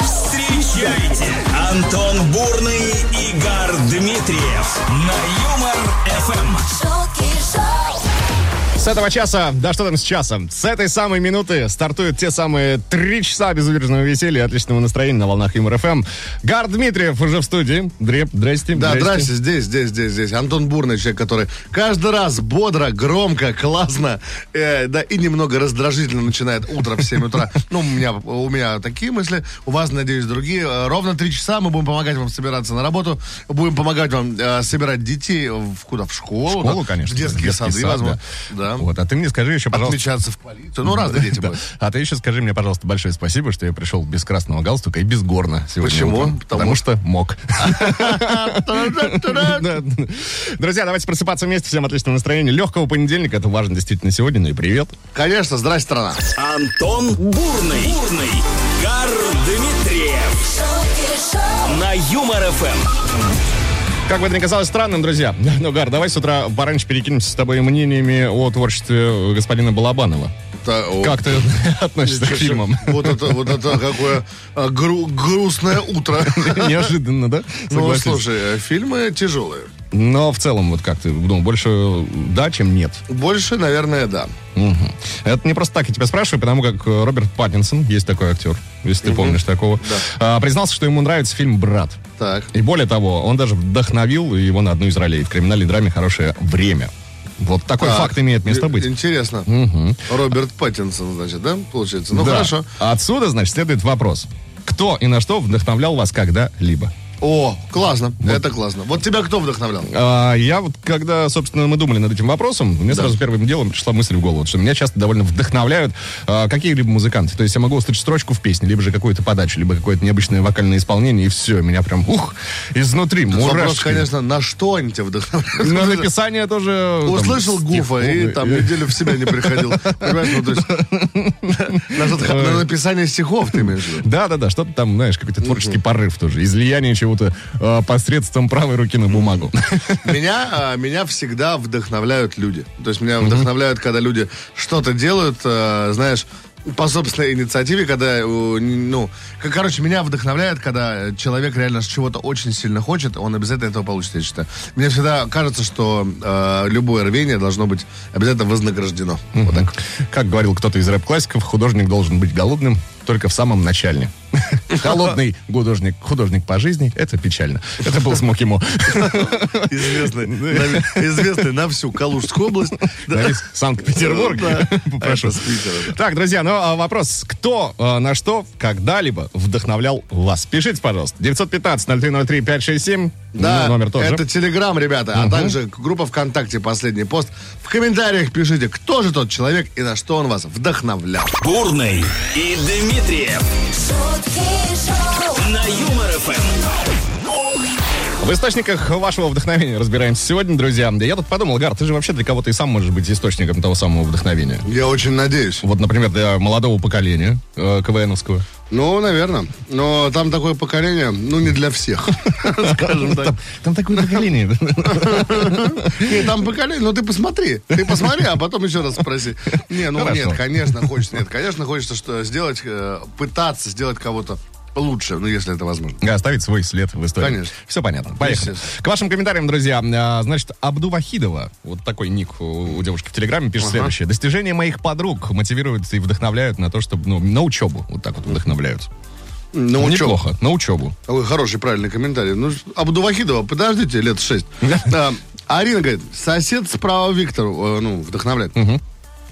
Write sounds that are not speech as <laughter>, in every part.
Встречайте Антон Бурный, Игорь Дмитриев на Юмор С этого часа, да что там с часом, с этой самой минуты стартуют те самые три часа безудержного веселья и отличного настроения на волнах Юмор ФМ. Гар Дмитриев уже в студии. Дреп, здрасте. Да, здрасте, здесь, здесь, здесь, здесь. Антон Бурный, человек, который каждый раз бодро, громко, классно, э, да, и немного раздражительно начинает утро в 7 утра. Ну, у меня, у меня такие мысли, у вас, надеюсь, другие. Э, Ровно три часа мы будем помогать вам собираться на работу, будем помогать вам э, собирать детей в куда? В школу? В школу, да? конечно. В детские детский сады, сад, возможно. Да. Вот, а ты мне скажи еще, пожалуйста... Отмечаться в полицию. Ну, разные дети <laughs> будут. А ты еще скажи мне, пожалуйста, большое спасибо, что я пришел без красного галстука и без горна сегодня. Почему? Потому что мог. <laughs> <laughs> Друзья, давайте просыпаться вместе. Всем отличного настроения. Легкого понедельника. Это важно действительно сегодня. Ну и привет. Конечно, здрасте, страна. Антон Бурный, Бурный, Гар Дмитриев на Юмор ФМ. Как бы это ни казалось странным, друзья. <laughs> Ну, Гар, давай с утра пораньше перекинемся с тобой мнениями о творчестве господина Балабанова. Та- о, Как ты <laughs> относишься к фильмам? Вот это, вот это <laughs> какое а, гру- грустное утро. Неожиданно, да? Ну, Согласись. слушай, э, фильмы тяжелые. Но в целом, вот как ты думал, больше да, чем нет? Больше, наверное, да. Мгм. Это не просто так я тебя спрашиваю, потому как э, Роберт Паттинсон, есть такой актер, если ты помнишь такого, а, признался, что ему нравится фильм «Брат». Так. И более того, он даже вдохновил его на одну из ролей в криминальной драме «Хорошее время». Вот такой Так. факт имеет место быть. Интересно. Роберт Паттинсон, значит, да, получается? Ну, Да. хорошо. Отсюда, значит, следует вопрос. Кто и на что вдохновлял вас когда-либо? О, классно. Это классно. Вот тебя кто вдохновлял? А, я вот, когда, собственно, мы думали над этим вопросом, мне сразу первым делом пришла мысль в голову, что меня часто довольно вдохновляют а, какие-либо музыканты. То есть я могу услышать строчку в песне, либо же какую-то подачу, либо какое-то необычное вокальное исполнение, и все, меня прям, ух, изнутри, Вопрос, мурашки. конечно, на что они тебя вдохновляют? На написание тоже... там, Услышал стих, Гуфа и там неделю в себя не приходил. Понимаешь, ну, то есть... <laughs> На написание стихов ты имеешь? Да-да-да, что-то там, знаешь, какой-то творческий порыв тоже, излияние чего-то а, посредством правой руки на бумагу. <laughs> Меня, а, меня всегда вдохновляют люди. То есть меня вдохновляют, когда люди что-то делают, а, знаешь, по собственной инициативе, когда, э, ну, к- короче, меня вдохновляет, когда человек реально чего-то очень сильно хочет, он обязательно этого получит, я считаю. Мне всегда кажется, что э, любое рвение должно быть обязательно вознаграждено. Вот так. Как говорил кто-то из рэп-классиков, художник должен быть голодным только в самом начале. <laughs> Холодный художник, художник по жизни, это печально. Это был Смоки Мо. <laughs> Известный, на, известный на всю Калужскую область. Санкт-Петербург. Да. <laughs> Попрошу. Да. Так, друзья, ну а вопрос. Кто а, на что когда-либо вдохновлял вас? Пишите, пожалуйста. 915-0303-567. Да, Ну, номер тоже. это Телеграм, ребята, а также группа ВКонтакте «Последний пост». В комментариях пишите, кто же тот человек и на что он вас вдохновлял. Бурный и Дмитриев шутки на Юмор ФМ. В источниках вашего вдохновения разбираемся сегодня, друзья. Я тут подумал, Гар, ты же вообще для кого-то и сам можешь быть источником того самого вдохновения. Я очень надеюсь. Вот, например, для молодого поколения э, КВНовского. Ну, наверное. Но там такое поколение, ну, не для всех. <laughs> Скажем так. Там, там такое поколение. <laughs> Там поколение, ну ты посмотри. Ты посмотри, а потом еще раз спроси. Не, ну Хорошо. нет, конечно, хочется. Нет, конечно, хочется что сделать, э, пытаться сделать кого-то лучше, ну, если это возможно. Оставить свой след в истории. Конечно. Все понятно. Поехали. К вашим комментариям, друзья. А, Значит, Абду Вахидова, вот такой ник у девушки в Телеграме, пишет следующее. Достижения моих подруг мотивируют и вдохновляют на то, чтобы, ну, на учебу. Вот так вот вдохновляют. Ну, учебу. Неплохо. На учебу. Ой, хороший, правильный комментарий. Ну, Абдувахидова, подождите, лет шесть. <laughs> А, Арина говорит, сосед справа Виктор, э, ну, вдохновляет.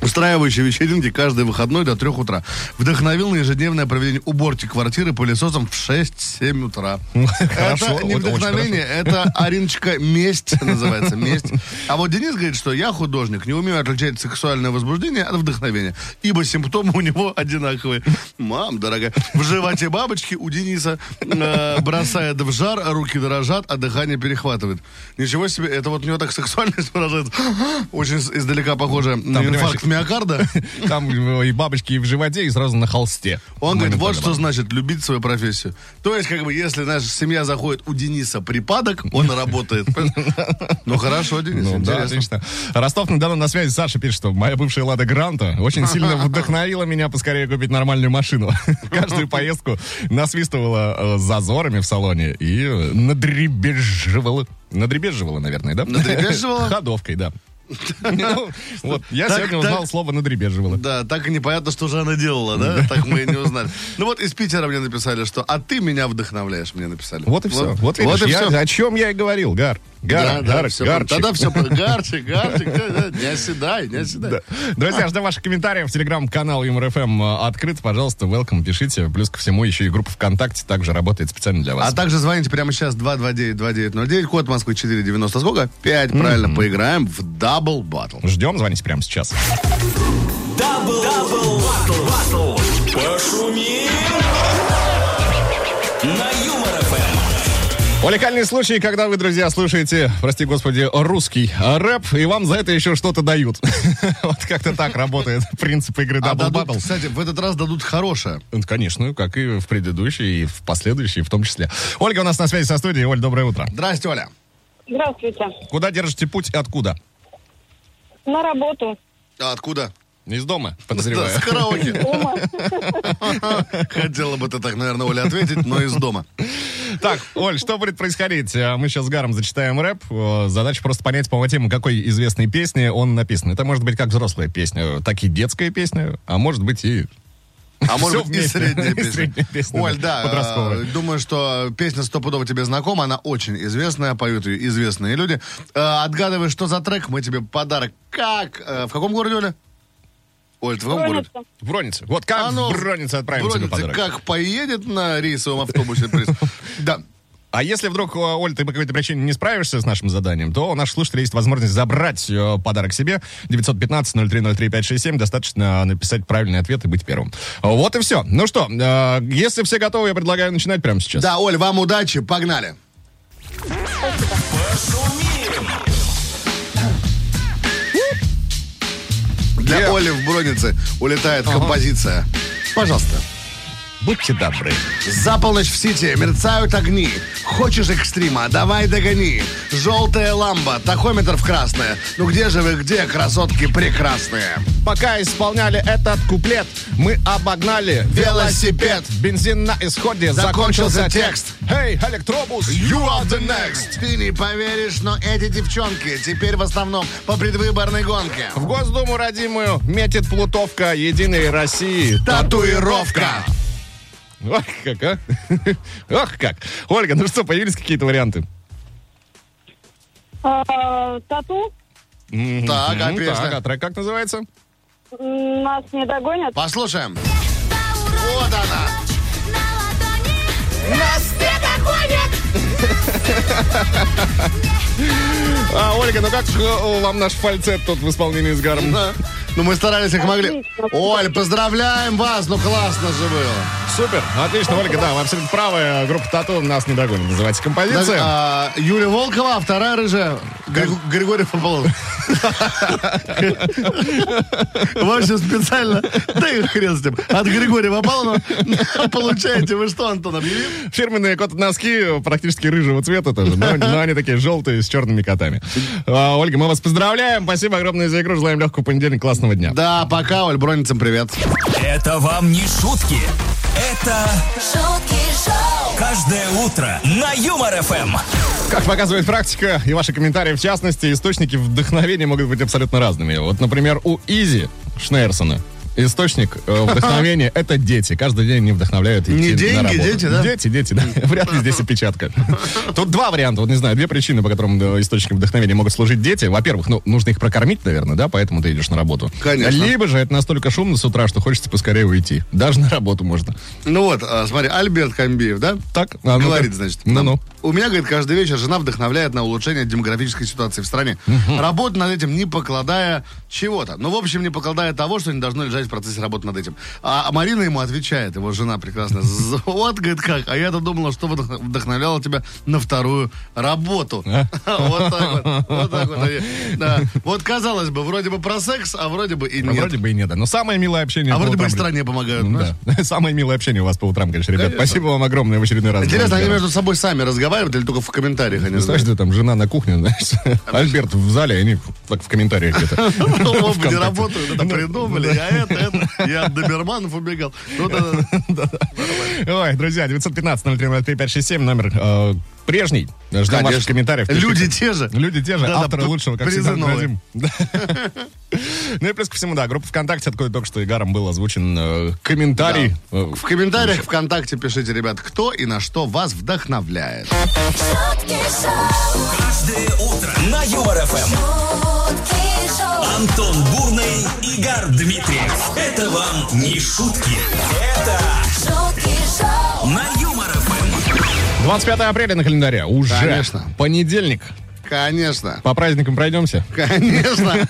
Устраивающий вечеринки каждый выходной до трех утра. Вдохновил на ежедневное проведение уборки квартиры пылесосом в 6-7 утра. Хорошо, это не вдохновение, это, Ариночка, месть называется, месть. А вот Денис говорит, что я художник, не умею отличать сексуальное возбуждение от вдохновения, ибо симптомы у него одинаковые. Мам, дорогая, в животе бабочки у Дениса э, бросает в жар, руки дрожат, а дыхание перехватывает. Ничего себе, это вот у него так сексуальность выражается. Очень издалека похоже на инфаркт миокарда. <laughs> Там и бабочки и в животе, и сразу на холсте. Он говорит, вот что значит любить свою профессию. То есть, как бы, если наша семья заходит у Дениса припадок, он работает. <laughs> Ну хорошо, Денис, Ну, да, интересно. отлично. Ростов-на-Дону на связи. Саша пишет, что моя бывшая Лада Гранта очень сильно <laughs> вдохновила меня поскорее купить нормальную машину. Каждую поездку насвистывала э, зазорами в салоне и надребеживала. Надребеживала, наверное, да? Надребезживала? Ходовкой, да. <laughs> Вот, я сегодня узнал слово надребеживала. Да, так и непонятно, что же она делала, да? Так мы и не узнали. Ну вот из Питера мне написали, что «А ты меня вдохновляешь», мне написали. Вот и все. Вот, и все. о чем я и говорил, Гар. Гар, Да, да, Гар, всё Гарчик. Тогда все. Гарчик, гарчик. да, да, Не оседай, не оседай. Да. Друзья, ждем ваших комментариев. Телеграм-канал Юмор ФМ открыт. Пожалуйста, welcome, пишите. Плюс ко всему еще и группа ВКонтакте также работает специально для вас. А также звоните прямо сейчас 229-2909, код Москвы 490. Сколько? 5, правильно, поиграем в Double Battle. Ждем, звоните прямо сейчас. Батл, батл. Пошумим. Уникальный случай, когда вы, друзья, слушаете, прости господи, русский рэп, и вам за это еще что-то дают. <laughs> Вот как-то так работает <laughs> принцип игры А Double Battle. кстати, в этот раз дадут хорошее. Ну, Конечно, как и в предыдущей, и в последующей в том числе. Ольга у нас на связи со студией. Оль, доброе утро. Здрасте, Оля. Здравствуйте. Куда держите путь и откуда? На работу. А откуда? Из дома, Да, подозреваю. с караоке. Дома. <laughs> Хотела бы ты так, наверное, Оля, ответить, но из дома. Так, Оль, что будет происходить? А, Мы сейчас с Гаром зачитаем рэп. Задача просто понять по мотивам, какой известной песни он написан. Это может быть как взрослая песня, так и детская песня, а может быть и... А может быть, и средняя песня. средняя песня, Оль, да, да, э, думаю, что песня стопудово тебе знакома, она очень известная, поют ее известные люди. Э, Отгадывай, что за трек, мы тебе подарок. Как? Э, В каком городе, Оля? Оль, ты в каком городе? Бронница. В Бронице. Вот как А ну, в Бронице отправим тебе Бронице подарок. как поедет на рейсовом автобусе? <laughs> Да. А если вдруг, э, Оль, ты по какой-то причине не справишься с нашим заданием, то у наших слушателей есть возможность забрать э, подарок себе. 915-0303-567. Достаточно написать правильный ответ и быть первым. Вот и все. Ну что, э, если все готовы, я предлагаю начинать прямо сейчас. Да, Оль, вам удачи, погнали. Для. Оли в Бронице улетает композиция. Пожалуйста. Будьте добры. За полночь в Сити мерцают огни. Хочешь экстрима? Давай догони. Желтая ламба, тахометр в красное. Ну где же вы, где, красотки прекрасные? Пока исполняли этот куплет, мы обогнали Велосипед. Бензин на исходе, Закончился закончился текст. Эй, электробус, you are the next. Ты не поверишь, но эти девчонки теперь в основном по предвыборной гонке. В Госдуму родимую метит плутовка Единой России. Татуировка. <laughs> Ох, как, а? <laughs> Ох, как. Ольга, ну что, появились какие-то варианты? А, Тату. Так, а песня? так, а трек как называется? Нас не догонят. Послушаем. Вот она. <laughs> А, Ольга, ну как вам наш фальцет тут в исполнении с Гаром? Да. Ну, мы старались как могли. Оль, поздравляем вас, ну классно же было. Супер, отлично, Ольга, да, вы абсолютно правы. Группа Тату нас не догонит, называется композиция. А, Юлия Волкова, а вторая рыжая. Григ- Григорий Фаполов. Вообще специально. Да и хрен с ним. От Григория Фаполова получаете вы что, Антон, объявил? Фирменные кот-носки практически рыжего цвета тоже, но, но они такие желтые с черными котами. А, Ольга, мы вас поздравляем, спасибо огромное за игру, желаем легкого понедельника, классного дня. Да, пока, Оль, Броницам привет. Это вам не шутки. Это шутки шоу, каждое утро на Юмор ФМ. Как показывает практика, и ваши комментарии в частности, источники вдохновения могут быть абсолютно разными. Вот, например, у Изи Шнейрсона источник э, вдохновения — это дети. Каждый день они вдохновляют идти Не на деньги, работу. дети, да? Дети, дети, да. <laughs> Вряд ли здесь опечатка. <laughs> Тут два варианта, вот не знаю, две причины, по которым источником вдохновения могут служить дети. Во-первых, ну, нужно их прокормить, наверное, да, поэтому ты идешь на работу. Конечно. Либо же это настолько шумно с утра, что хочется поскорее уйти. Даже на работу можно. Ну вот, а, смотри, Альберт Камбиев, да? Так, а ну-ка. Говорит, значит, Ну-ну. У меня, говорит, каждый вечер жена вдохновляет на улучшение демографической ситуации в стране. Работа над этим, не покладая чего-то. Ну, в общем, не покладая того, что не должно лежать в процессе работы над этим. А Марина ему отвечает, его жена прекрасно. «З- Вот, говорит, как. А я-то думала, что вдох- вдохновляло тебя на вторую работу. <laughs> Вот так вот. Вот так вот. Да. Вот, казалось бы, вроде бы про секс, а вроде бы и Ну, нет. Вроде бы и нет, да. Но самое милое общение... А вроде бы и стране помогают. Ну знаешь? Да. <laughs> Самое милое общение у вас по утрам, конечно, ребят. Спасибо вам огромное в очередной раз. Интересно, они между собой сами разговаривают или только в комментариях они Представляешь, что там жена на кухне, знаешь, Альберт в зале, они так в комментариях где-то. <laughs> Оба не работают, это Ну, придумали, я это, <laughs> я от доберманов убегал. Ну. <laughs> Ой, друзья, 915-03-0567, номер э, прежний. Ждем ваших комментариев. Люди те же. Люди те же, авторы лучшего, как всегда. <laughs> Да. Ну и плюс ко всему, да, группа ВКонтакте, откуда только что Игаром был озвучен э, комментарий. В комментариях ВКонтакте пишите, ребят, кто и на что вас вдохновляет. Каждое утро на Юмор ФМ. шутки шоу, Антон Бурный, Игорь Дмитриев. Это вам не шутки. Это шутки шоу, на Юмор ФМ. 25 апреля на календаре. Уже Конечно. понедельник. Конечно. По праздникам пройдемся? Конечно. <laughs>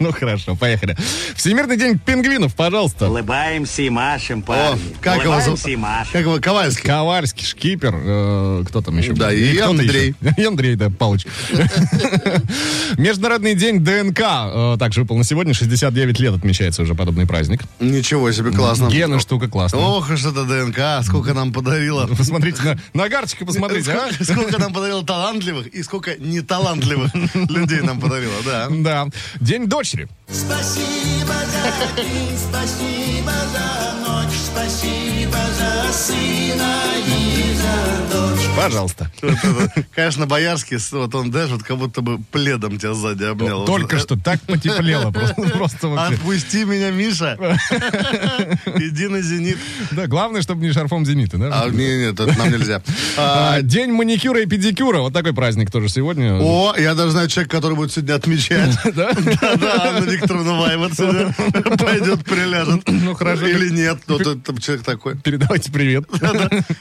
Ну хорошо, поехали. Всемирный день пингвинов, пожалуйста. Улыбаемся и машем, О, парни. как его зовут? Улыбаемся и машем. Как его, Ковальский? Ковальский, шкипер, э, кто там еще? Да, и Андрей. еще. <laughs> И Андрей, да, Палыч. <laughs> Международный день ДНК э, также выпал на сегодня. 69 лет отмечается уже подобный праздник. Ничего себе, классно. Гена штука классная. Ох уж это ДНК, сколько нам подарила. Посмотрите на, на Гарчика, посмотрите, а? Сколько, нам подарила талантливых и сколько неталантливых <laughs> людей нам подарила, да. Да. День дочери. Спасибо за день, спасибо за ночь, спасибо за сына и за дочь. Пожалуйста. <laughs> Вот это, Конечно, Боярский, вот он даже вот как будто бы пледом тебя сзади обнял. Только Вот. что так потеплело. Просто, <laughs> просто вообще. Отпусти меня, Миша. Иди на зенит. Да, главное, чтобы не шарфом зенита, да? А, не, нет, это нам нельзя. А, А, День маникюра и педикюра. Вот такой праздник тоже сегодня. О, я даже знаю человека, который будет сегодня отмечать. <laughs> Да? Да, Анна Викторовна Ваева сегодня <laughs> пойдет, приляжет. Ну, хорошо. Или нет, ну, тут там человек такой. Передавайте привет. <laughs>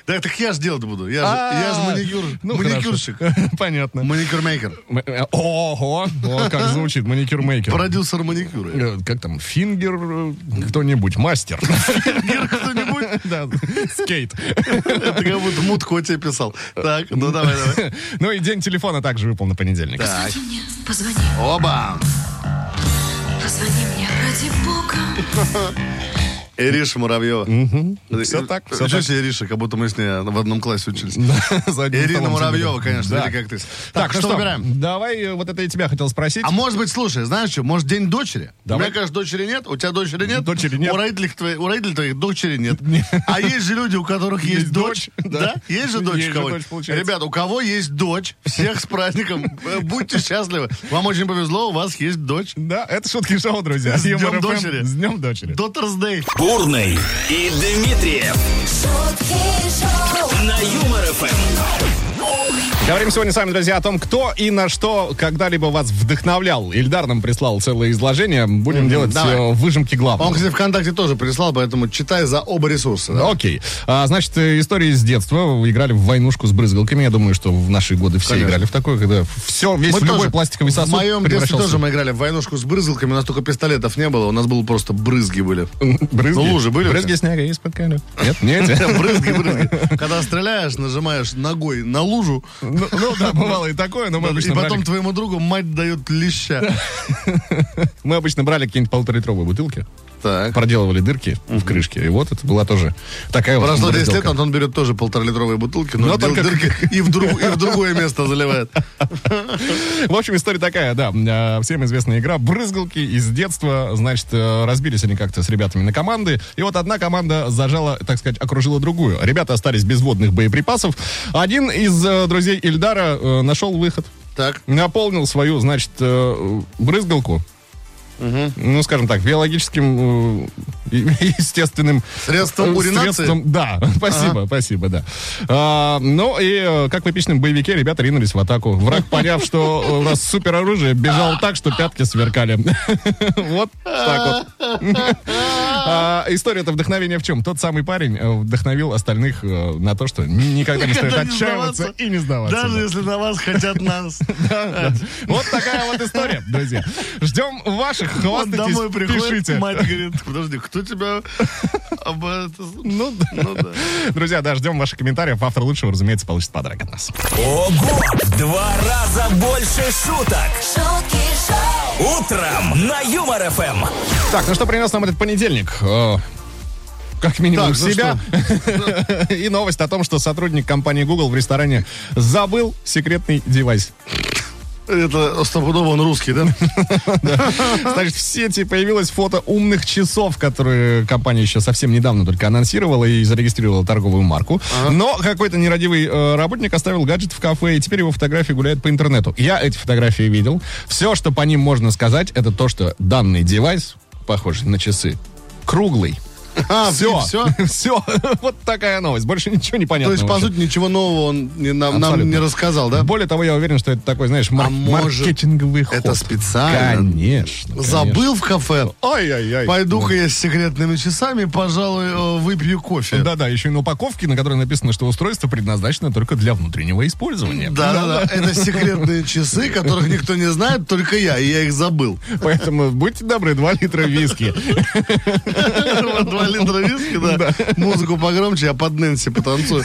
Да, так я же делать буду. Я же, же маникюр, Ну, маникюрщик. Понятно. Маникюрмейкер. Э, Ого, как звучит, маникюр-мейкер. Продюсер маникюра. Э, Как там, фингер э, кто-нибудь, мастер. Фингер кто-нибудь? Да, скейт. Это как будто мутко тебе писал. Так, ну давай, давай. Ну и день телефона также выпал на понедельник. Так. Позвони мне, позвони, Оба! позвони мне, ради бога. <laughs> Ириша Муравьева. Всё так, всё Ничего так. себе, Ириша, как будто мы с ней в одном классе учились. <laughs> Ирина Муравьева, конечно, Да. смотри, как ты. Так, ну что выбираем? Давай, э, вот это я тебя хотел спросить. А может быть, слушай, знаешь что, может, день дочери? Давай. У меня, конечно, дочери нет, у тебя дочери нет. Дочери нет. У родителей, твоих, у родителей твоих дочери нет. А есть же люди, у которых есть, дочь. да. Есть же дочь у получается. Ребят, у кого есть дочь, всех с праздником. Э, Будьте счастливы. Вам очень повезло, у вас есть дочь. Да, это шутки шоу, друзья. С днем дочери. С днем дочери. Daughter's Day. Бурный и Дмитриев шутки шоу, на Юмор ФМ. Говорим сегодня с вами, друзья, о том, кто и на что когда-либо вас вдохновлял. Ильдар нам прислал целое изложение. Будем делать давай. э, выжимки главного. Он, кстати, ВКонтакте тоже прислал, поэтому читай за оба ресурса. да. Окей. А, значит, э, истории из детства. Вы играли в войнушку с брызгалками. Я думаю, что в наши годы все Конечно. играли в такое, когда все, весь Мы любой тоже- пластиковый сосуд В моем детстве тоже мы играли в войнушку с брызгалками, у нас только пистолетов не было, у нас было просто брызги были. <laughs> брызги. Ну, лужи были Брызги снега из-под. Нет, нет. <laughs> Брызги, брызги. Когда стреляешь, нажимаешь ногой на лужу, Ну, ну да, бывало и такое, но мы и обычно потом брали, твоему другу мать дает леща. <laughs> мы обычно брали какие-нибудь полуторалитровые бутылки, Так. проделывали дырки в крышке, и вот это была тоже такая вот Прошло 10 лет. Антон берет тоже полторалитровые бутылки, но, Но только- дырки <laughs> и в, друг- и в другое место заливает. В общем, история такая, да. Э, Всем известная игра «Брызгалки» из детства. Значит, э, разбились они как-то с ребятами на команды. И вот одна команда зажала, так сказать, окружила другую. Ребята остались без водных боеприпасов. Один из э, друзей Ильдара э, нашел выход. Так. Наполнил свою, значит, э, брызгалку. Ну, скажем так, биологическим, э, <laughs> естественным Средством э, уринации? средством- Да, <laughs> спасибо, спасибо, да. А, ну и э, как в эпичном боевике ребята ринулись в атаку. Враг, поняв, что у нас супер оружие, бежал так, что пятки сверкали. <laughs> Вот так вот. А, История-то вдохновения в чем? Тот самый парень вдохновил остальных на то, что ни- никогда не стоит отчаиваться и не сдаваться. Даже да. если на вас хотят нас. Вот такая вот история, друзья. Ждем ваших, Вот домой хвастайтесь, приходит пишите. мать говорит, подожди, кто тебя об этом... Ну, да. Ну да. Друзья, да, ждем ваших комментариев. Автор лучшего, разумеется, получит подарок от нас. Ого! Два раза больше шуток. шутки шоу, Утром на Юмор ФМ. Так, ну что принес нам этот понедельник? Э, Как минимум Так, ну себя. <laughs> И новость о том, что сотрудник компании Google в ресторане забыл секретный девайс. Это стопудово он русский, <laughs> да? Значит, в сети появилось фото умных часов, которые компания еще совсем недавно только анонсировала и зарегистрировала торговую марку. Но какой-то нерадивый э, работник оставил гаджет в кафе, и теперь его фотографии гуляют по интернету. Я эти фотографии видел. Все, что по ним можно сказать, это то, что данный девайс, похожий на часы, круглый. А, все. Все? все. Вот такая новость. Больше ничего не понятно. То есть, по сути, ничего нового он не, нам, нам не рассказал, да? Более того, я уверен, что это такой, знаешь, мар- а может, маркетинговый ход. Это специально? Конечно. конечно. Забыл в кафе? Ай-яй-яй. Пойду-ка ну. я с секретными часами, пожалуй, э, выпью кофе. Да-да, еще и на упаковке, на которой написано, что устройство предназначено только для внутреннего использования. Да-да-да, это секретные часы, <laughs> которых никто не знает, только я, и я их забыл. Поэтому будьте добры, 2 литра виски. <laughs> 2 Алина Равицкий, да. Музыку погромче, я под Нэнси потанцую.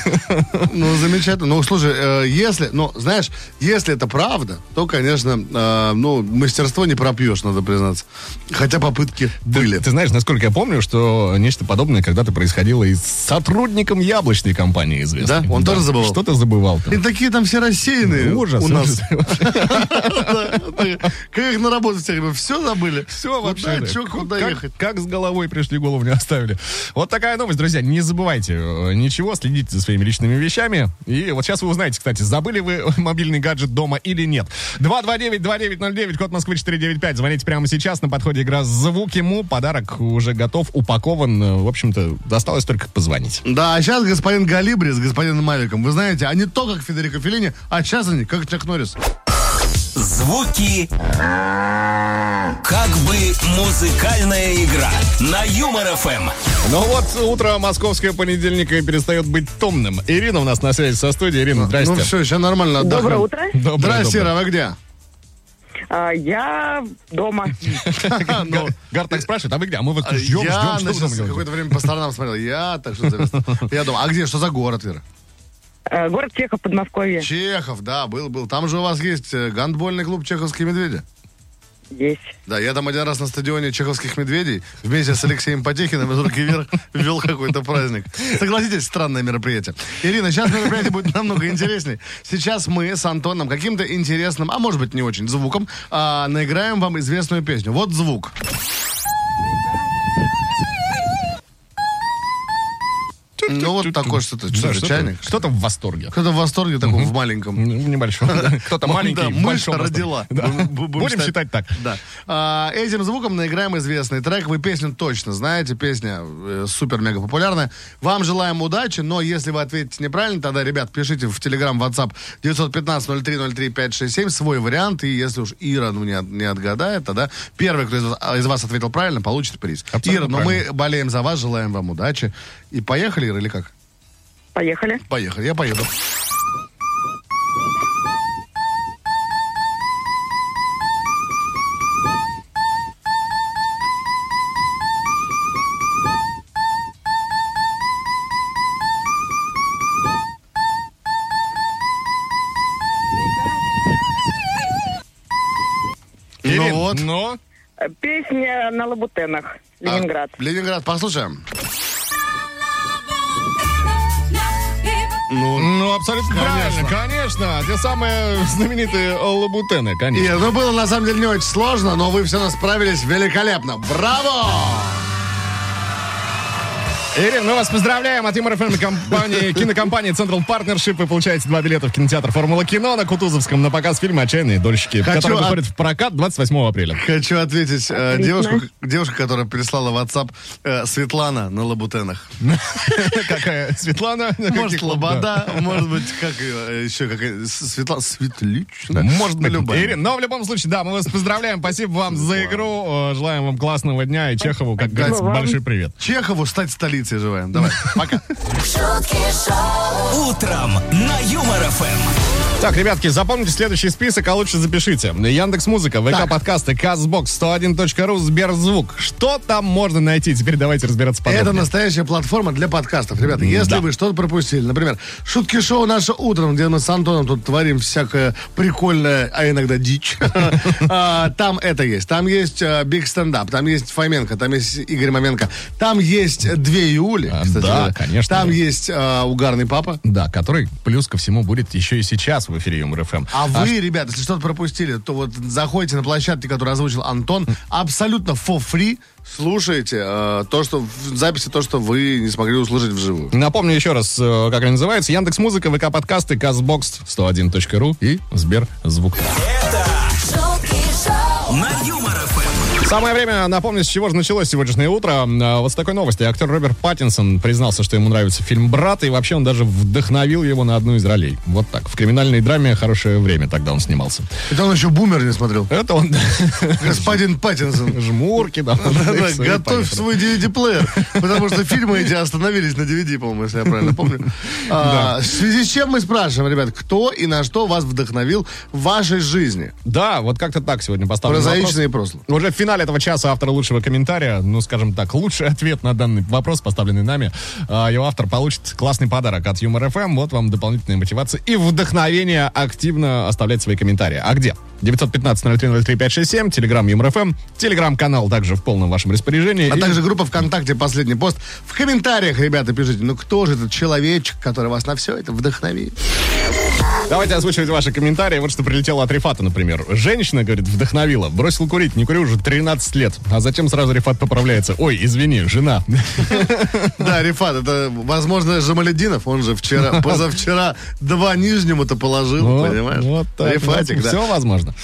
Ну, замечательно. Ну, слушай, э, если, ну, знаешь, если это правда, то, конечно, э, ну, мастерство не пропьешь, надо признаться. Хотя попытки были. Ты знаешь, насколько я помню, что нечто подобное когда-то происходило и с сотрудником яблочной компании известной. Да? Он тоже забывал? Что-то забывал. И такие там все рассеянные ну, Ужас. у нас. <laughs> Как их на работу все все забыли. Все вообще. Куда ехать? Как с головой пришли, голову не оставили. Вот такая новость, друзья. Не забывайте э, ничего, следите за своими личными вещами. И вот сейчас вы узнаете, кстати, забыли вы <laughs> мобильный гаджет дома или нет. 229-2909, код Москвы 495. Звоните прямо сейчас. На подходе игра «Звуки Му». Подарок уже готов, упакован. В общем-то, осталось только позвонить. Да, а сейчас господин Галибри с господином Маликом, вы знаете, они то как Федерико Феллини, а сейчас они как Чак Норрис. Звуки. Как бы музыкальная игра на Юмор ФМ. Ну вот, утро московское понедельника перестает быть томным. Ирина у нас на связи со студией. Ирина, здрасте. Ну все, сейчас нормально отдохнем. Доброе утро. Доброе, Здрасте, доброе. Ира, вы где? А, я дома. <laughs> Ну, Гар так спрашивает, а вы где? А мы вот ждем, ждем, я какое-то время по сторонам смотрел. Я, так что завис. <laughs> Я думаю, а где, что за город, Ира? Э, Город Чехов, Подмосковье. Чехов, да, был, был. Там же у вас есть э, гандбольный клуб «Чеховские медведи». Есть. Да, я там один раз на стадионе чеховских медведей вместе с Алексеем Потехиным из руки вверх <laughs> вел какой-то праздник. Согласитесь, странное мероприятие. Ирина, сейчас мероприятие будет намного интереснее. Сейчас мы с Антоном каким-то интересным, а может быть не очень, звуком а, наиграем вам известную песню. Вот звук. Ну, вот такое что-то. Что чайник? Кто-то в восторге. Кто-то в восторге такой, в маленьком. Ну, В небольшом. <laughs> Кто-то <laughs> маленький, мышь родила. Будем- считать так. Да. А, этим звуком наиграем известный трек. Вы песню точно знаете. Песня э, супер-мега популярная. Вам желаем удачи, но если вы ответите неправильно, тогда, ребят, пишите в Telegram, WhatsApp 915-0303-567 свой вариант. И если уж Ира ну, не, от- не отгадает, тогда первый, кто из вас, из вас ответил правильно, получит приз. Абсолютно Ира, ну правильно. мы болеем за вас, желаем вам удачи. И поехали, Ира, или как? Поехали. Поехали, я поеду. Ну вот. но... Э, Песня на Лабутенах. Ленинград. А, Ленинград, послушаем. Ну, абсолютно Конечно. правильно, конечно. Те самые знаменитые лабутены, конечно. Ир, ну было на самом деле не очень сложно, но вы все нас справились великолепно. Браво! Ирина, мы вас поздравляем от Юмор ФМ и компании, <laughs> кинокомпании Central Partnership. Вы получаете два билета в кинотеатр «Формула кино» на Кутузовском на показ фильма «Отчаянные дольщики», Хочу который от- выходит в прокат 28 апреля. Хочу ответить э, девушку, девушка, которая прислала в WhatsApp э, Светлана на лабутенах. <laughs> Какая Светлана? <laughs> Может. Лобода, может быть, как э, еще какая Светлана Светлична. Может быть, любая. Ирина, но в любом случае, да, мы вас поздравляем. Спасибо вам за игру. Э, Желаем вам классного дня. И Чехову, как говорится, большой привет. Чехову стать столицей желаем. Давай, <laughs> пока. Утром на Юмор ФМ. Так, ребятки, запомните следующий список, а лучше запишите. Яндекс Музыка, ВК подкасты, Castbox, 101.ru, Сберзвук. Что там можно найти? Теперь давайте разбираться подробнее. Это настоящая платформа для подкастов. Ребята, если Да. вы что-то пропустили, например, шутки шоу наше утром, где мы с Антоном тут творим всякое прикольное, а иногда дичь. <laughs> А, Там это есть. Там есть Big Stand Up, там есть Фоменко, там есть Игорь Маменко. Там есть две Юли, А, кстати да, говоря. конечно. Там есть а, Угарный Папа. Да, который плюс ко всему будет еще и сейчас в эфире Юмор ФМ. А вы, ребята, если что-то пропустили, то вот заходите на площадки, которые озвучил Антон, абсолютно for free слушайте э, то, что в записи, то, что вы не смогли услышать вживую. Напомню еще раз, э, как они называются. Яндекс Музыка, ВК подкасты, Казбокс, 101.ру и Сберзвук. шутки шоу, На Юмор. Самое время напомнить, с чего же началось сегодняшнее утро. А, Вот с такой новости. Актер Роберт Паттинсон признался, что ему нравится фильм «Брат», и вообще он даже вдохновил его на одну из ролей. Вот так. В криминальной драме «Хорошее время» тогда он снимался. Это он еще бумер не смотрел. Это он... Господин Паттинсон. Жмурки, да. Готовь свой DVD-плеер, потому что фильмы эти остановились на DVD, по-моему, если я правильно помню. А, В связи с чем мы спрашиваем, ребят, кто и на что вас вдохновил в вашей жизни? Да, вот как-то так сегодня поставлен Прозаично и просто. Уже в финале этого часа автор лучшего комментария, ну, скажем так, лучший ответ на данный вопрос, поставленный нами, а, его автор получит классный подарок от Юмор ФМ. Вот вам дополнительная мотивация и вдохновение активно оставлять свои комментарии. А где? 915-0303-567, Телеграм Юмор ФМ, Телеграм-канал также в полном вашем распоряжении. А И- также группа ВКонтакте, последний пост. В комментариях, ребята, пишите, ну кто же этот человечек, который вас на все это вдохновит? Давайте озвучивать ваши комментарии. Вот что прилетело от Рифата, например. Женщина, говорит, вдохновила. Бросил курить, не курю уже 13 лет. А затем сразу Рифат поправляется. Ой, извини, жена. <laughs> Да, Рифат, это, возможно, Жамалединов, он же вчера, <laughs> позавчера два нижнему-то положил, Вот, понимаешь? Вот так. Рифатик, да. Все возможно.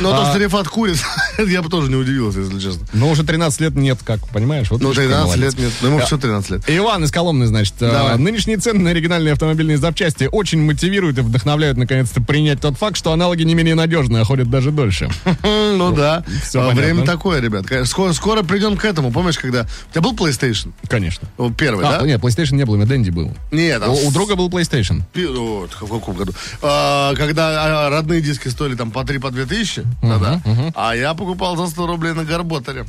Но то, А- что Рифат курит, <laughs> я бы тоже не удивился, если честно. Но уже 13 лет нет, как, понимаешь? Вот Ну, видишь, какой 13 молодец. лет нет, ну, ему все 13 лет. Иван из Коломны, значит, а, Давай. нынешние цены на оригинальные автомобильные запчасти очень мотивируют и вдохновляют наконец-то принять тот факт, что аналоги не менее надежные, а ходят даже дольше. <laughs> Ну да, время такое, ребят. Скоро, придем к этому. Помнишь, когда... У тебя был PlayStation? Конечно. Первый, А, да? нет, PlayStation не было, у меня Дэнди был. Нет, а У, друга был PlayStation. В каком году? А, когда родные диски стоили там по 3 по 2 тысячи, а я покупал за 100 рублей на Гарботере.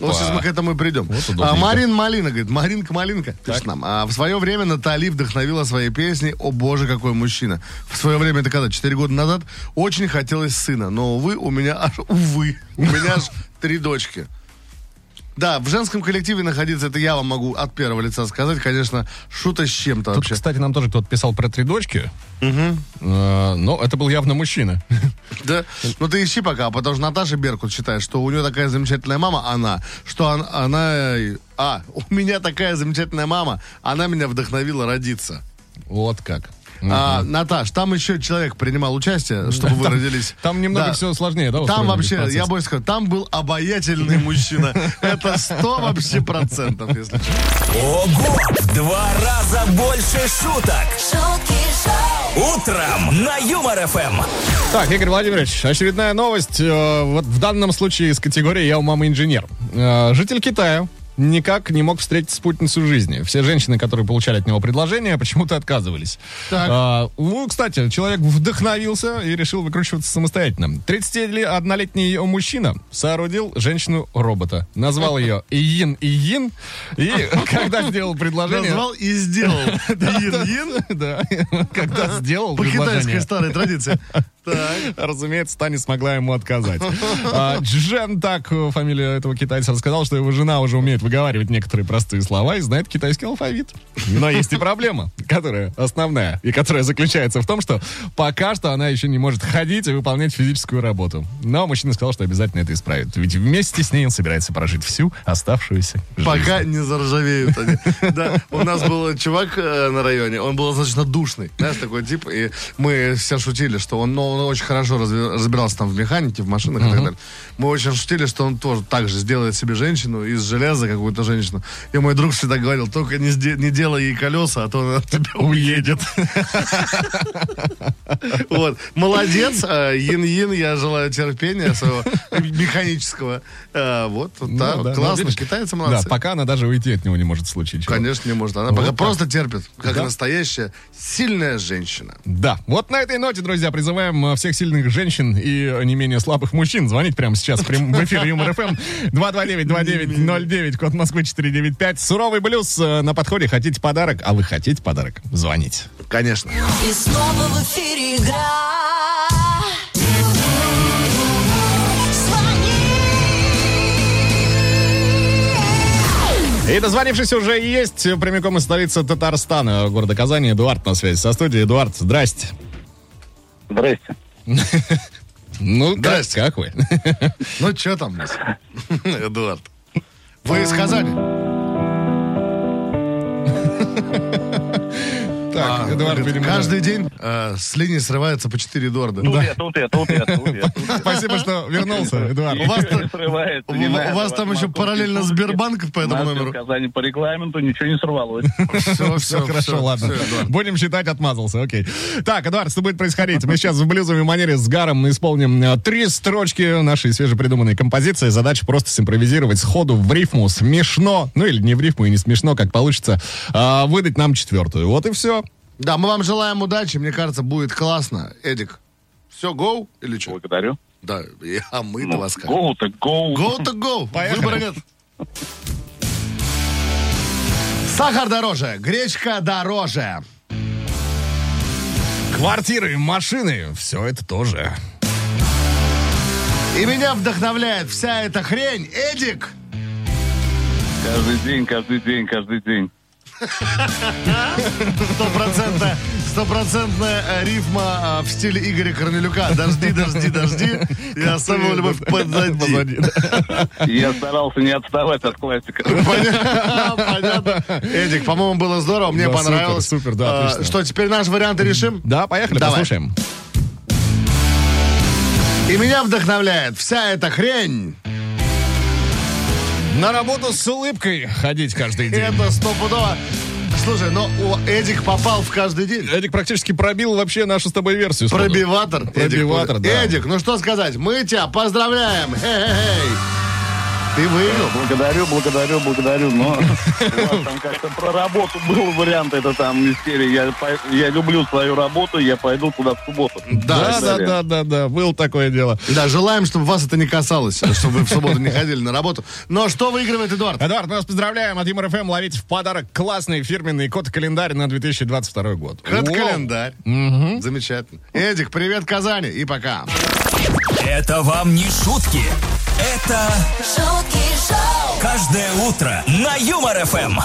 Вот сейчас мы к этому и придем. А. Марин Малина говорит, Маринка Малинка, пишет нам. А, в свое время Натали вдохновила своей песней «О боже, какой мужчина». В свое время, это когда, 4 года назад, очень хотелось сына. Но, увы, у меня аж, увы, у меня аж три дочки. Да, в женском коллективе находиться, это я вам могу от первого лица сказать, конечно, шута с чем-то Тут, вообще. кстати, нам тоже кто-то писал про три дочки. Э, но это был явно мужчина. <laughs> Да? Ну ты ищи пока, потому что Наташа Беркут считает, что у нее такая замечательная мама, она, что он- она... э, А, у меня такая замечательная мама, она меня вдохновила родиться. Вот как. А, Наташ, там еще человек принимал участие, чтобы вы Там- родились. Там немного Да. все сложнее, да? Там вообще, процесс? я больше скажу, там был обаятельный мужчина. <laughs> Это сто вообще процентов, если честно. Ого! Два раза больше шуток. шутки шоу, Утром на Юмор ФМ. Так, Игорь Владимирович, очередная новость. Э, Вот в данном случае из категории «Я у мамы инженер». Э, Житель Китая никак не мог встретить спутницу жизни. Все женщины, которые получали от него предложения, <laughs> почему-то отказывались. Так. А, ну, кстати, человек вдохновился и решил выкручиваться самостоятельно. 31-летний мужчина соорудил женщину-робота. Назвал ее <laughs> Иин Иин. И <laughs> когда сделал предложение... Назвал и сделал. Ин-ин. Да, когда сделал По китайской предложение... старой традиции. Разумеется, та не смогла ему отказать. А, Джен так, э, фамилия этого китайца, рассказал, что его жена уже умеет выговаривать некоторые простые слова и знает китайский алфавит. Но есть и проблема, которая основная, и которая заключается в том, что пока что она еще не может ходить и выполнять физическую работу. Но мужчина сказал, что обязательно это исправит. Ведь вместе с ней он собирается прожить всю оставшуюся жизнь. Пока не заржавеют они. <laughs> Да, у нас был чувак э, на районе, он был достаточно душный, знаешь, такой тип, и мы все шутили, что он, ну, он очень хорошо разбирался там в механике, в машинах и так далее. Мы очень шутили, что он тоже так же сделает себе женщину из железа, какую-то женщину. И мой друг всегда говорил, только не, сде- не делай ей колеса, а то она от тебя уедет. Вот. Молодец, э, Yin-Yin, я желаю терпения своего механического. Э, Вот, Ну, ну, классно, китайцы молодцы. Да, пока она даже уйти от него не может чего. Конечно, не может. Она пока просто терпит, как настоящая сильная женщина. Да, вот на этой ноте, друзья, призываем э, всех сильных женщин и не менее слабых мужчин звонить прямо сейчас в эфир Юмор ФМ <laughs> 229-2909, код Москвы 495. Суровый блюз э, на подходе. Хотите подарок? А вы хотите подарок? Звоните. Конечно. И снова в эфире игра. И дозвонившись уже есть э, прямиком из столицы Татарстана, города Казани, Эдуард на связи со студией. Эдуард, здрасте. Здрасте. <laughs> Ну, как, Здрасте. как вы? Ну, что там у нас, <laughs> Эдуард? Вы из Казани? Так, А, Эдуард, говорит, видимо, Каждый день э, с линии срывается по 4 Эдуарда. Тут я, тут я, тут я, тут я. тут я. Спасибо, что вернулся, Эдуард. У вас срывается, У вас там еще параллельно. Сбербанк по этому нас номеру? в Казани по регламенту ничего не сорвалось. <laughs> Все, Все хорошо, ладно. Будем считать, отмазался, окей. Так, Эдуард, что будет происходить? Мы сейчас в блюзовой манере с Гаром исполним э, три строчки нашей свежепридуманной композиции. Задача просто симпровизировать сходу в рифму смешно, ну или не в рифму и не смешно, как получится, а, выдать нам четвертую. Вот и все. Да, мы вам желаем удачи. Мне кажется, будет классно. Эдик, все, гоу или что? Благодарю. Да, а мы-то Ну, вас как? Гоу так гоу. Go to go. Поехали. Выбора нет. Сахар дороже, гречка дороже. Квартиры, машины, все это тоже. И меня вдохновляет вся эта хрень. Эдик! Каждый день, каждый день, каждый день. Стопроцентная, стопроцентная рифма э, в стиле Игоря Корнелюка. Дожди, дожди, дожди. Я оставил любовь позади. Я старался не отставать от классика. Понятно. Эдик, по-моему, было здорово. Мне понравилось. супер, да, А. Что, теперь наши варианты решим? Да, поехали, Давай. послушаем. И меня вдохновляет вся эта хрень. На работу с улыбкой ходить каждый день. Это стопудово. Слушай, но у Эдик попал в каждый день. Эдик практически пробил вообще нашу с тобой версию. сходу. Пробиватор. Эдик. Пробиватор, да. Эдик, ну что сказать, мы тебя поздравляем. Хе-хе-хей. Ты выиграл. Благодарю, благодарю, благодарю, но у вас там как-то про работу был вариант, это там из серии «Я, я люблю свою работу, я пойду туда в субботу». Да, да, да, да, да, было такое дело. Да, желаем, чтобы вас это не касалось, чтобы вы в субботу не ходили на работу. Но что выигрывает Эдуард? Эдуард, мы вас поздравляем от Юмор ФМ. Ловите в подарок классный фирменный код-календарь на 2022 год. Это Воу. календарь. Замечательно. Эдик, привет, Казани. И пока. Это вам не шутки. Это шутки шоу, каждое утро на Юмор ФМ.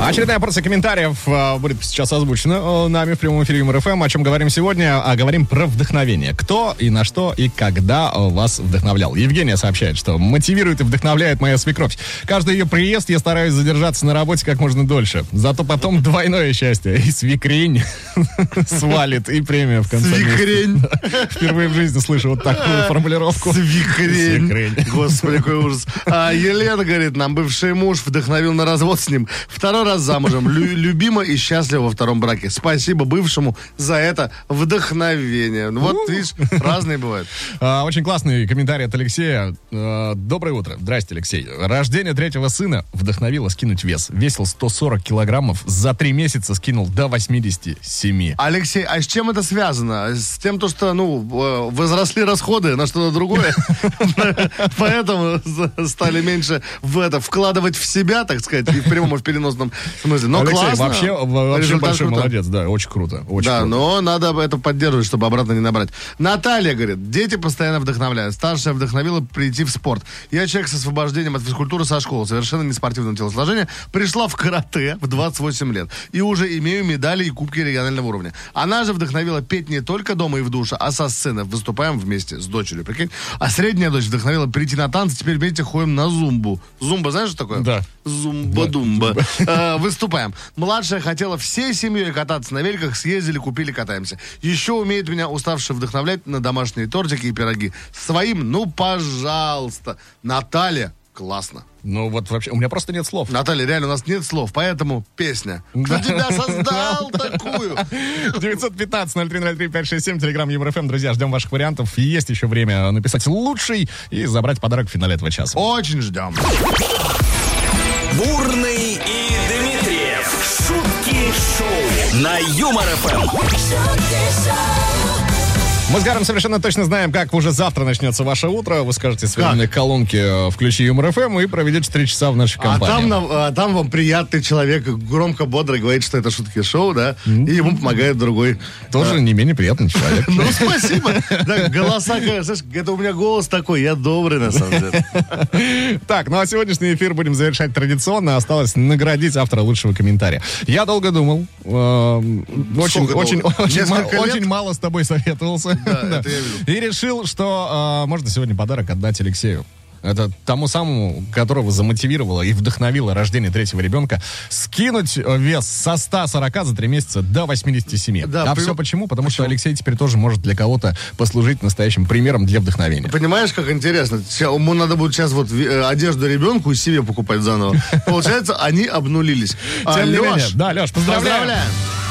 Очередная порция комментариев э, будет сейчас озвучена э, нами в прямом эфире Юмор ФМ. О чем говорим сегодня? А говорим про вдохновение. Кто и на что и когда э, вас вдохновлял. Евгения сообщает, что мотивирует и вдохновляет моя свекровь. Каждый ее приезд я стараюсь задержаться на работе как можно дольше. Зато потом <laughs> двойное счастье. И свекрень <laughs> свалит, и премия в конце. Свекрень. <laughs> Впервые в жизни слышу вот такую формулировку. Свекрень. Господи, какой ужас. А Елена говорит, нам бывший муж вдохновил на развод с ним. Второй раз замужем. Лю- любима и счастлива во втором браке. Спасибо бывшему за это вдохновение. Ну Вот, видишь, разные бывают. <laughs> А, Очень классный комментарий от Алексея. А, Доброе утро. Здрасте, Алексей. Рождение третьего сына вдохновило скинуть вес. Весил 140 килограммов, за три месяца скинул до 87. Алексей, а с чем это связано? С тем, то, что, ну, э, возросли расходы на что-то другое, <laughs> поэтому <laughs> стали меньше в это вкладывать в себя, так сказать, и в прямом, и в переносном смысле. Но Алексей, классно. вообще, вообще большой крутой. молодец, да, очень круто. Очень да, круто. но надо это поддерживать, чтобы обратно не набрать. Наталья говорит, дети постоянно вдохновляют. Старшая вдохновила прийти в спорт. Я человек с освобождением от физкультуры со школы, совершенно не спортивного телосложения, пришла в карате в 28 лет. И уже имею медали и кубки регионального уровня. Она же вдохновила петь не только дома и в душе, а со сцены. Выступаем вместе с дочерью, прикинь. А средняя дочь вдохновила прийти на танцы, теперь вместе ходим на зумбу. Зумба, знаешь, что такое? Да. Зумба-думба. Э, Выступаем. Младшая хотела всей семьей кататься на великах, съездили, купили, катаемся. Еще умеет меня уставший вдохновлять на домашние тортики и пироги. Своим, ну, пожалуйста. Наталья, классно. Ну вот вообще, у меня просто нет слов. Наталья, реально, у нас нет слов, поэтому песня. Кто тебя создал такую? 915-0303-567, телеграмм ЕвроФМ. Друзья, ждем ваших вариантов. Есть еще время написать лучший и забрать подарок в финале этого часа. Очень ждем. Бурный и Дмитриев. Шутки шоу на Юмор ФМ. шутки шоу, Мы с Гаром совершенно точно знаем, как уже завтра начнется ваше утро. Вы скажете свои колонки «Включи Юмор ФМ» и проведете три часа в нашей А компании. там, нам- а там вам приятный человек громко, бодро говорит, что это шутки шоу, да? И ему помогает другой. Тоже не менее приятный человек. <laughs> Ну, спасибо. Да, голоса, знаешь, это у меня голос такой, я добрый, на самом деле. <laughs> Так, ну а сегодняшний эфир будем завершать традиционно. Осталось наградить автора лучшего комментария. Я долго думал. Очень, очень, лет? очень мало с тобой советовался. <laughs> И решил, что э, можно сегодня подарок отдать Алексею. Это тому самому, которого замотивировало и вдохновило рождение третьего ребенка, скинуть э, вес со 140 за 3 месяца до 87. Да, а при- все почему? Потому что Алексей теперь тоже может для кого-то послужить настоящим примером для вдохновения. Понимаешь, как интересно? Ему надо будет сейчас вот э, одежду ребенку и себе покупать заново. <laughs> Получается, они обнулились. А, менее, да, Леш, поздравляем.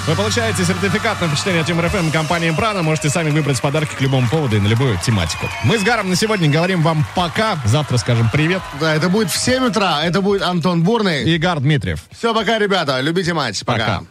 Вы получаете сертификат на впечатление от Юмор ФМ компании Импрана. Можете сами выбрать подарки к любому поводу и на любую тематику. Мы с Гаром на сегодня говорим вам пока. Завтра скажем привет. Да, это будет в 7 утра. Это будет Антон Бурный. И Гар Дмитриев. Все, пока, ребята. Любите мать. Пока. пока.